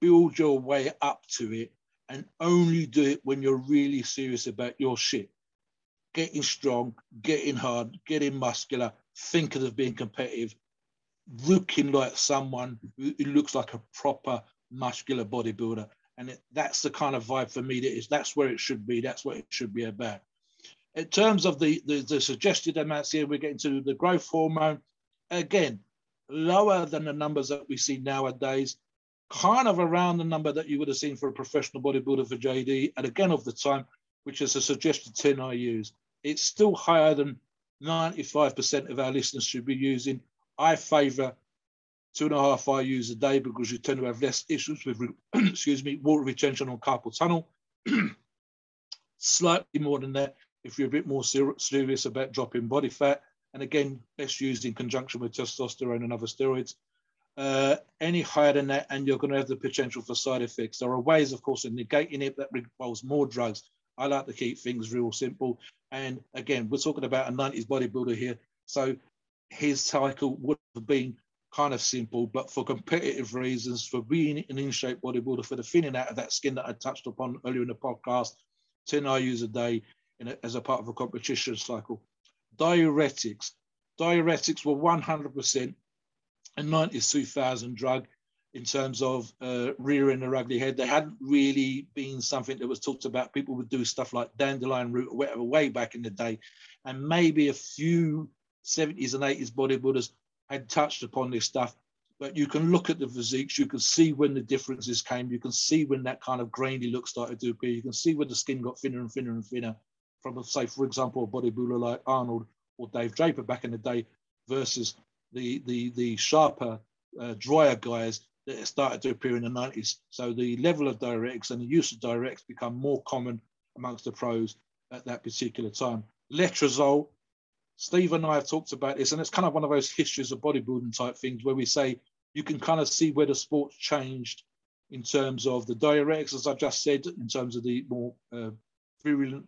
build your way up to it and only do it when you're really serious about your shit. Getting strong, getting hard, getting muscular, thinking of being competitive, looking like someone who, looks like a proper muscular bodybuilder. And it, that's the kind of vibe for me that is that's where it should be. That's what it should be about. In terms of the, the, the suggested amounts here, we're getting to the growth hormone. Again, lower than the numbers that we see nowadays, kind of around the number that you would have seen for a professional bodybuilder for JD, and again of the time, which is a suggested 10 IUs. It's still higher than 95% of our listeners should be using. I favor two and a half IUs a day because you tend to have less issues with, excuse me, water retention on carpal tunnel. Slightly more than that if you're a bit more ser- serious about dropping body fat. And again, best used in conjunction with testosterone and other steroids. Uh, any higher than that, and you're going to have the potential for side effects. There are ways, of course, of negating it that involves more drugs. I like to keep things real simple. And again, we're talking about a 90s bodybuilder here. So his cycle would have been kind of simple, but for competitive reasons, for being an in shape bodybuilder, for the thinning out of that skin that I touched upon earlier in the podcast, 10 IUs a day a, as a part of a competition cycle. Diuretics. Diuretics were 100% a 92,000 drug in terms of uh, rearing the ugly head. They hadn't really been something that was talked about. People would do stuff like dandelion root or whatever way back in the day. And maybe a few 70s and 80s bodybuilders had touched upon this stuff, but you can look at the physiques, you can see when the differences came, you can see when that kind of grainy look started to appear, you can see when the skin got thinner and thinner and thinner from, say, for example, a bodybuilder like Arnold or Dave Draper back in the day versus the the the sharper, uh, drier guys that started to appear in the 90s. So the level of diuretics and the use of diuretics become more common amongst the pros at that particular time. Letrozole Steve and I have talked about this, and it's kind of one of those histories of bodybuilding type things where we say you can kind of see where the sport's changed in terms of the diuretics, as I just said, in terms of the more uh, virulent,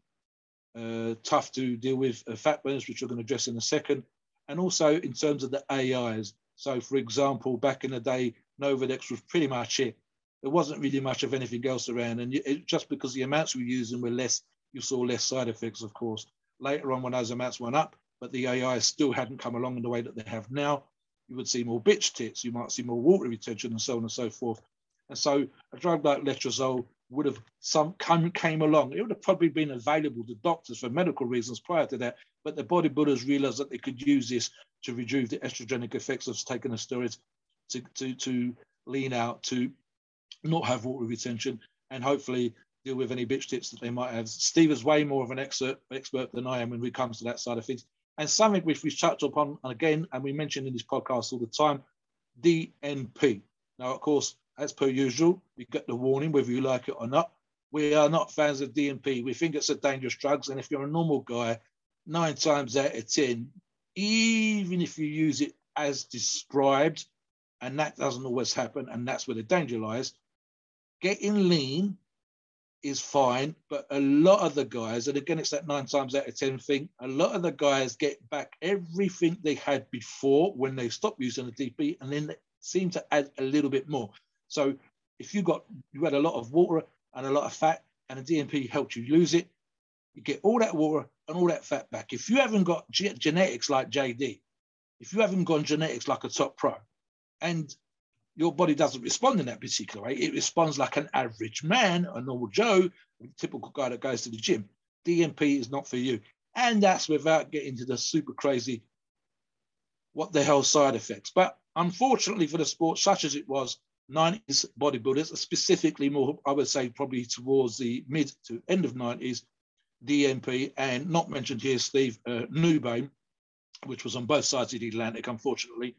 uh, tough to deal with uh, fat burners, which we're going to address in a second, and also in terms of the AIs. So, for example, back in the day, Nolvadex was pretty much it. There wasn't really much of anything else around, and it, just because the amounts we were using were less, you saw less side effects, of course. Later on, when those amounts went up, but the AI still hadn't come along in the way that they have now. You would see more bitch tits, you might see more water retention, and so on and so forth. And so a drug like letrozole would have some come, came along. It would have probably been available to doctors for medical reasons prior to that, but the bodybuilders realized that they could use this to reduce the estrogenic effects of taking the steroids to, to, to lean out, to not have water retention, and hopefully deal with any bitch tits that they might have. Steve is way more of an expert, expert than I am when it comes to that side of things and something which we've touched upon again, and we mentioned in this podcast all the time, DNP. Now, of course, as per usual, we get the warning whether you like it or not. We are not fans of DNP. We think it's a dangerous drug, and if you're a normal guy, nine times out of ten, even if you use it as described, and that doesn't always happen, and that's where the danger lies. Getting lean is fine, but a lot of the guys, and again, it's that nine times out of 10 thing, a lot of the guys get back everything they had before when they stopped using the DP and then they seem to add a little bit more. So if you got, you had a lot of water and a lot of fat and the DNP helped you lose it, You get all that water and all that fat back. If you haven't got ge- genetics like JD, if you haven't got genetics like a top pro, and your body doesn't respond in that particular way, it responds like an average man, a normal Joe, a typical guy that goes to the gym. DNP is not for you. And that's without getting to the super crazy, what the hell side effects. But unfortunately for the sport, such as it was, 90s bodybuilders, specifically more, I would say probably towards the mid to end of 90s, DNP, and not mentioned here, Steve uh, Nubain, which was on both sides of the Atlantic, unfortunately.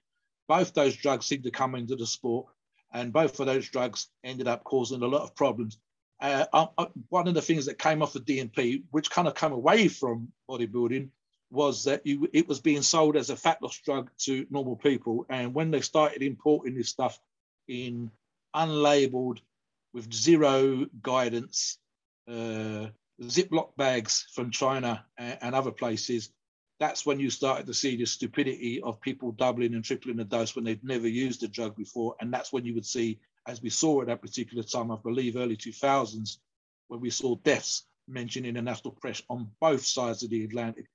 Both those drugs seemed to come into the sport, and both of those drugs ended up causing a lot of problems. Uh, uh, uh one of the things that came off the DNP, which kind of came away from bodybuilding, was that you, it was being sold as a fat loss drug to normal people. And when they started importing this stuff in unlabeled, with zero guidance, uh, Ziploc bags from China and, and, other places, that's when you started to see the stupidity of people doubling and tripling the dose when they've never used the drug before. And that's when you would see, as we saw at that particular time, I believe early 2000s, when we saw deaths mentioned in the national press on both sides of the Atlantic.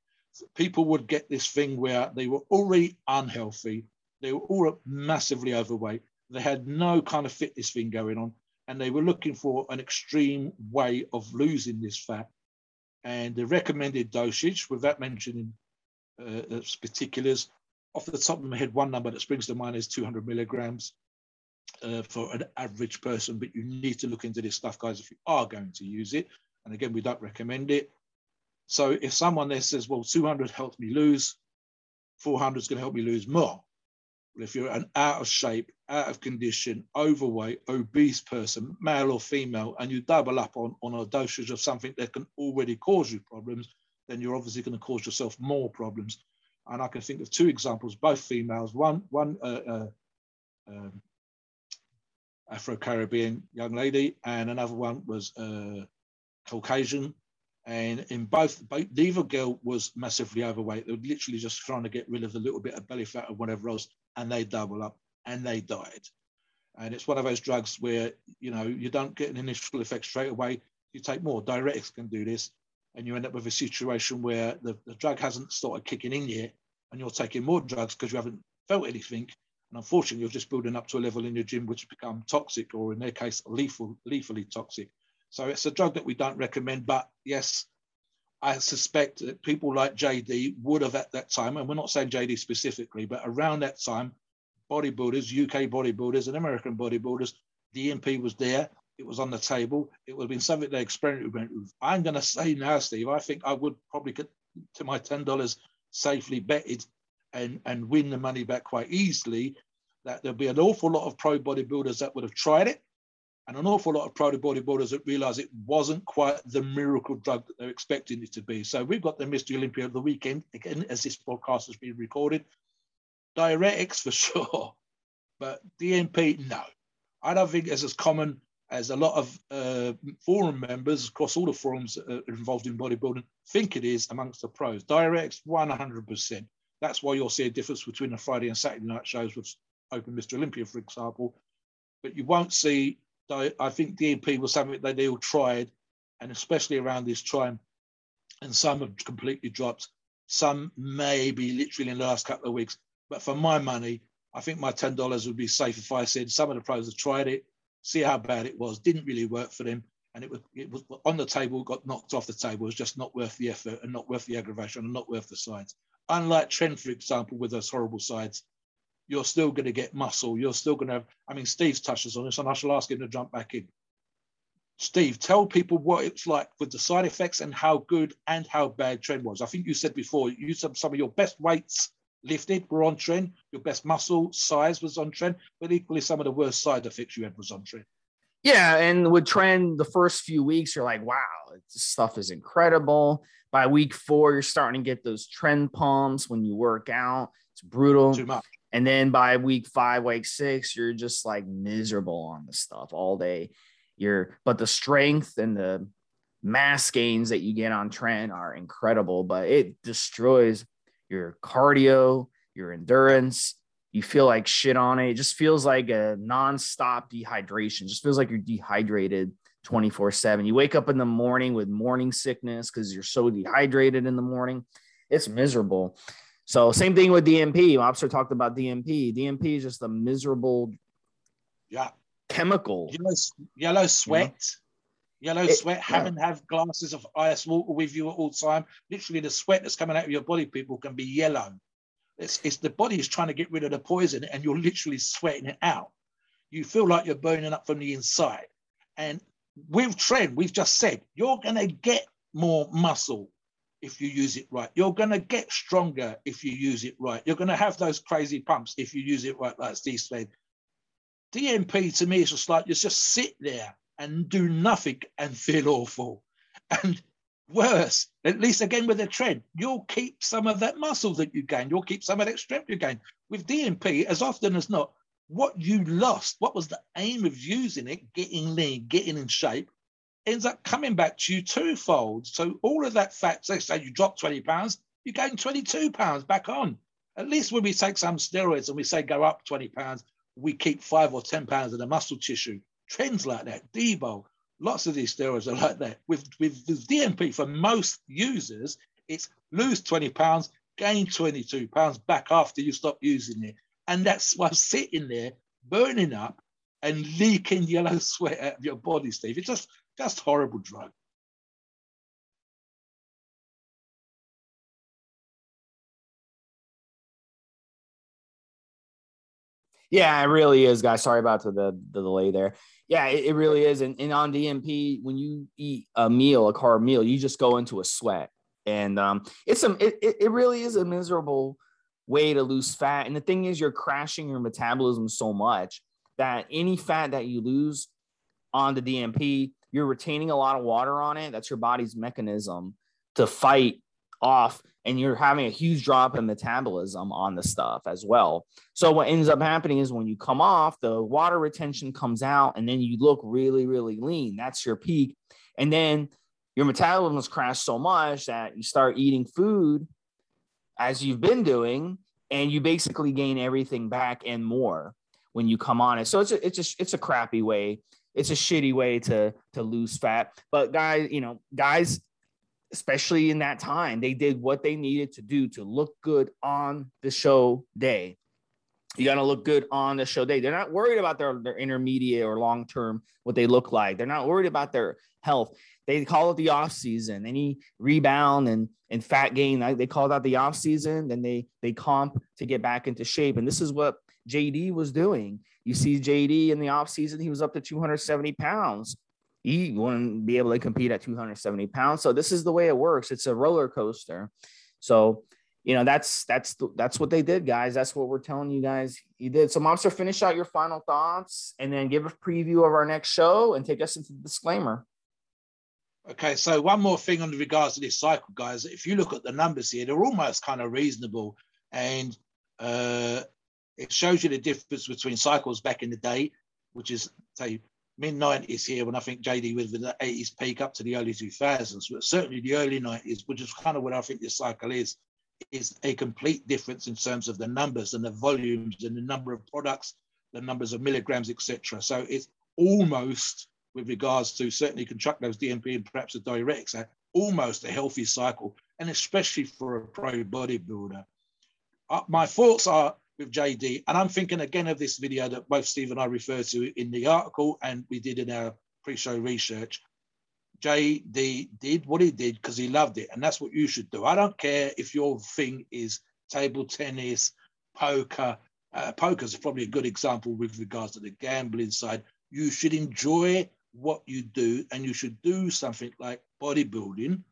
People would get this thing where they were already unhealthy, they were all massively overweight, they had no kind of fitness thing going on, and they were looking for an extreme way of losing this fat. And the recommended dosage, without mentioning uh, particulars, off the top of my head, one number that springs to mind is 200 milligrams uh, for an average person. But you need to look into this stuff, guys, if you are going to use it. And again, we don't recommend it. So if someone there says, well, 200 helped me lose, 400 is going to help me lose more. Well, if you're an out of shape, out of condition, overweight, obese person, male or female, and you double up on, on a dosage of something that can already cause you problems, then you're obviously going to cause yourself more problems. And I can think of two examples, both females. One, one uh, uh, um, Afro-Caribbean young lady, and another one was uh, Caucasian. And in both, both, neither girl was massively overweight. They were literally just trying to get rid of a little bit of belly fat or whatever else and they double up and they died. And it's one of those drugs where, you know, you don't get an initial effect straight away. You take more. Diuretics can do this. And you end up with a situation where the, the drug hasn't started kicking in yet and you're taking more drugs because you haven't felt anything. And unfortunately, you're just building up to a level in your gym which become toxic or in their case, lethal, lethally toxic. So it's a drug that we don't recommend. But yes, I suspect that people like JD would have at that time, and we're not saying JD specifically, but around that time, bodybuilders, UK bodybuilders and American bodybuilders, DNP was there. It was on the table. It would have been something they experimented with. I'm going to say now, Steve, I think I would probably get to my $10 safely betted and, and win the money back quite easily. That there'll be an awful lot of pro bodybuilders that would have tried it and an awful lot of pro bodybuilders that realize it wasn't quite the miracle drug that they're expecting it to be. So we've got the Mr. Olympia of the weekend, again, as this podcast has been recorded. Diuretics for sure, but DNP, no. I don't think it's as common as a lot of uh, forum members across all the forums that are involved in bodybuilding think it is amongst the pros. Directs 100%. That's why you'll see a difference between the Friday and Saturday night shows with Open Mr. Olympia, for example. But you won't see I think DNP was something that they all tried, and especially around this time, and some have completely dropped. Some maybe literally in the last couple of weeks. But for my money, I think my ten dollars would be safe if I said some of the pros have tried it, see how bad it was, didn't really work for them, and it was it was on the table, got knocked off the table. It was just not worth the effort and not worth the aggravation and not worth the sides. Unlike Tren, for example, with those horrible sides, you're still going to get muscle. You're still going to have, I mean, Steve's touches on this, and I shall ask him to jump back in. Steve, tell people what it's like with the side effects and how good and how bad Tren was. I think you said before, you said some of your best weights lifted were on tren, your best muscle size was on tren, but equally some of the worst side effects you had was on tren. Yeah, and with tren, the first few weeks, you're like, wow, this stuff is incredible. By week four, you're starting to get those tren pumps when you work out. It's brutal. Too much. And then by week five, week six, you're just like miserable on the stuff all day. You're, but the strength and the mass gains that you get on tren are incredible, but it destroys your cardio, your endurance. You feel like shit on it. It just feels like a nonstop dehydration. It just feels like you're dehydrated 24 7. You wake up in the morning with morning sickness because you're so dehydrated in the morning. It's miserable. So, same thing with DNP. Officer talked about DNP. DNP is just a miserable yeah. chemical. Yellow, yellow sweat. Yellow it, sweat, yeah. having have glasses of ice water with you at all time. Literally, the sweat that's coming out of your body, people, can be yellow. It's, it's the body is trying to get rid of the poison, and you're literally sweating it out. You feel like you're burning up from the inside. And with tren, we've just said you're going to get more muscle if you use it right. You're going to get stronger if you use it right. You're going to have those crazy pumps if you use it right, like Steve said. DNP to me is just like you just sit there and do nothing and feel awful. And worse, at least again with the Tren, you'll keep some of that muscle that you gain. You'll keep some of that strength you gain. With DNP, as often as not, what you lost, what was the aim of using it, getting lean, getting in shape, ends up coming back to you twofold. So all of that fat, say, say you drop 20 pounds, you gain 22 pounds back on. At least when we take some steroids and we say go up 20 pounds, we keep five or 10 pounds of the muscle tissue. Trends like that, Debo, lots of these steroids are like that. With, with, with DNP, for most users, it's lose 20 pounds, gain 22 pounds back after you stop using it. And that's why sitting there burning up and leaking yellow sweat out of your body, Steve. It's just, just horrible drug. Yeah, it really is, guys. Sorry about the, the, the delay there. Yeah, it, it really is. And, and, on DNP, when you eat a meal, a carb meal, you just go into a sweat. And um, it's a, it, it really is a miserable way to lose fat. And the thing is, you're crashing your metabolism so much that any fat that you lose on the DNP, you're retaining a lot of water on it. That's your body's mechanism to fight off and you're having a huge drop in metabolism on the stuff as well. So what ends up happening is when you come off, the water retention comes out and then you look really, really lean. That's your peak. And then your metabolism has crashed so much that you start eating food as you've been doing, and you basically gain everything back and more when you come on it. So it's a, it's a, it's a crappy way. It's a shitty way to to lose fat. But guys, you know, guys especially in that time, they did what they needed to do to look good on the show day. You got to look good on the show day. They're not worried about their, their intermediate or long term, what they look like. They're not worried about their health. They call it the off season. Any rebound and, and fat gain, they call that the off season. Then they they comp to get back into shape. And this is what JD was doing. You see JD in the off season, he was up to 270 pounds he wouldn't be able to compete at 270 pounds. So this is the way it works. It's a roller coaster. So you know that's that's that's what they did, guys. That's what we're telling you guys. He did. So, Mobster, finish out your final thoughts and then give a preview of our next show and take us into the disclaimer. Okay, so one more thing on the regards to this cycle, guys. If you look at the numbers here, they're almost kind of reasonable, and uh, it shows you the difference between cycles back in the day, which is say mid 90s here when I think JD was with the 80s peak up to the early 2000s, but certainly the early 90s, which is kind of what I think this cycle is, is a complete difference in terms of the numbers and the volumes and the number of products, the numbers of milligrams, etc. So it's almost, with regards to certainly contract those DNP and perhaps the diuretics, almost a healthy cycle, and especially for a pro bodybuilder. Uh, my thoughts are with JD. And I'm thinking again of this video that both Steve and I referred to in the article and we did in our pre-show research. JD did what he did because he loved it. And that's what you should do. I don't care if your thing is table tennis, poker. Uh, poker is probably a good example with regards to the gambling side. You should enjoy what you do and you should do something like bodybuilding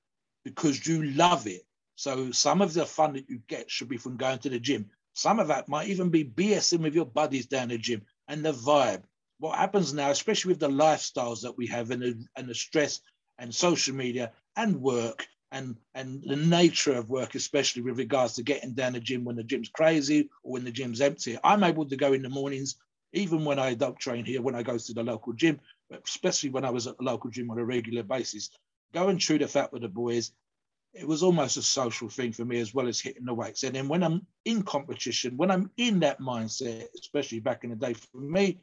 because you love it. So some of the fun that you get should be from going to the gym. Some of that might even be BSing with your buddies down the gym and the vibe. What happens now, especially with the lifestyles that we have and the, and the stress and social media and work and, and the nature of work, especially with regards to getting down the gym when the gym's crazy or when the gym's empty. I'm able to go in the mornings, even when I don't train here, when I go to the local gym, especially when I was at the local gym on a regular basis, go and chew the fat with the boys, it was almost a social thing for me as well as hitting the weights. And then when I'm in competition, when I'm in that mindset, especially back in the day for me,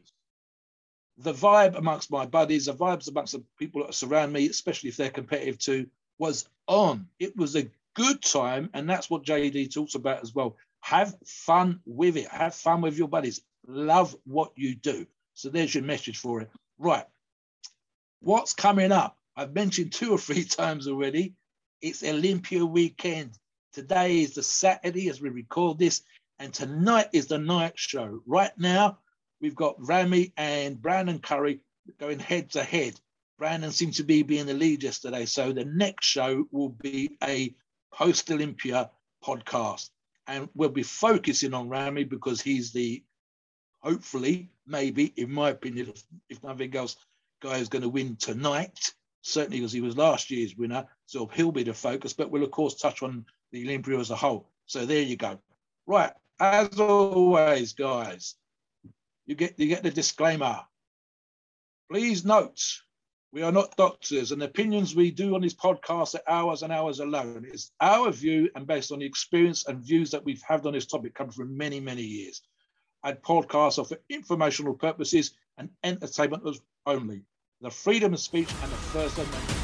the vibe amongst my buddies, the vibes amongst the people that surround me, especially if they're competitive too, was on. It was a good time, and that's what JD talks about as well. Have fun with it. Have fun with your buddies. Love what you do. So there's your message for it. Right. What's coming up? I've mentioned two or three times already. It's Olympia weekend. Today is the Saturday as we record this, and tonight is the night show. Right now, we've got Ramy and Brandon Curry going head to head. Brandon seems to be being the lead yesterday, so the next show will be a post Olympia podcast, and we'll be focusing on Ramy because he's the hopefully, maybe, in my opinion, if, if nothing else, guy is going to win tonight. Certainly, because he was last year's winner, so he'll be the focus. But we'll of course touch on the Olympia as a whole. So there you go. Right, as always, guys, you get you get the disclaimer. Please note, we are not doctors, and opinions we do on this podcast are hours and hours alone. It's our view and based on the experience and views that we've had on this topic come from many, many years. And podcasts are for informational purposes and entertainment only. The freedom of speech and the First Amendment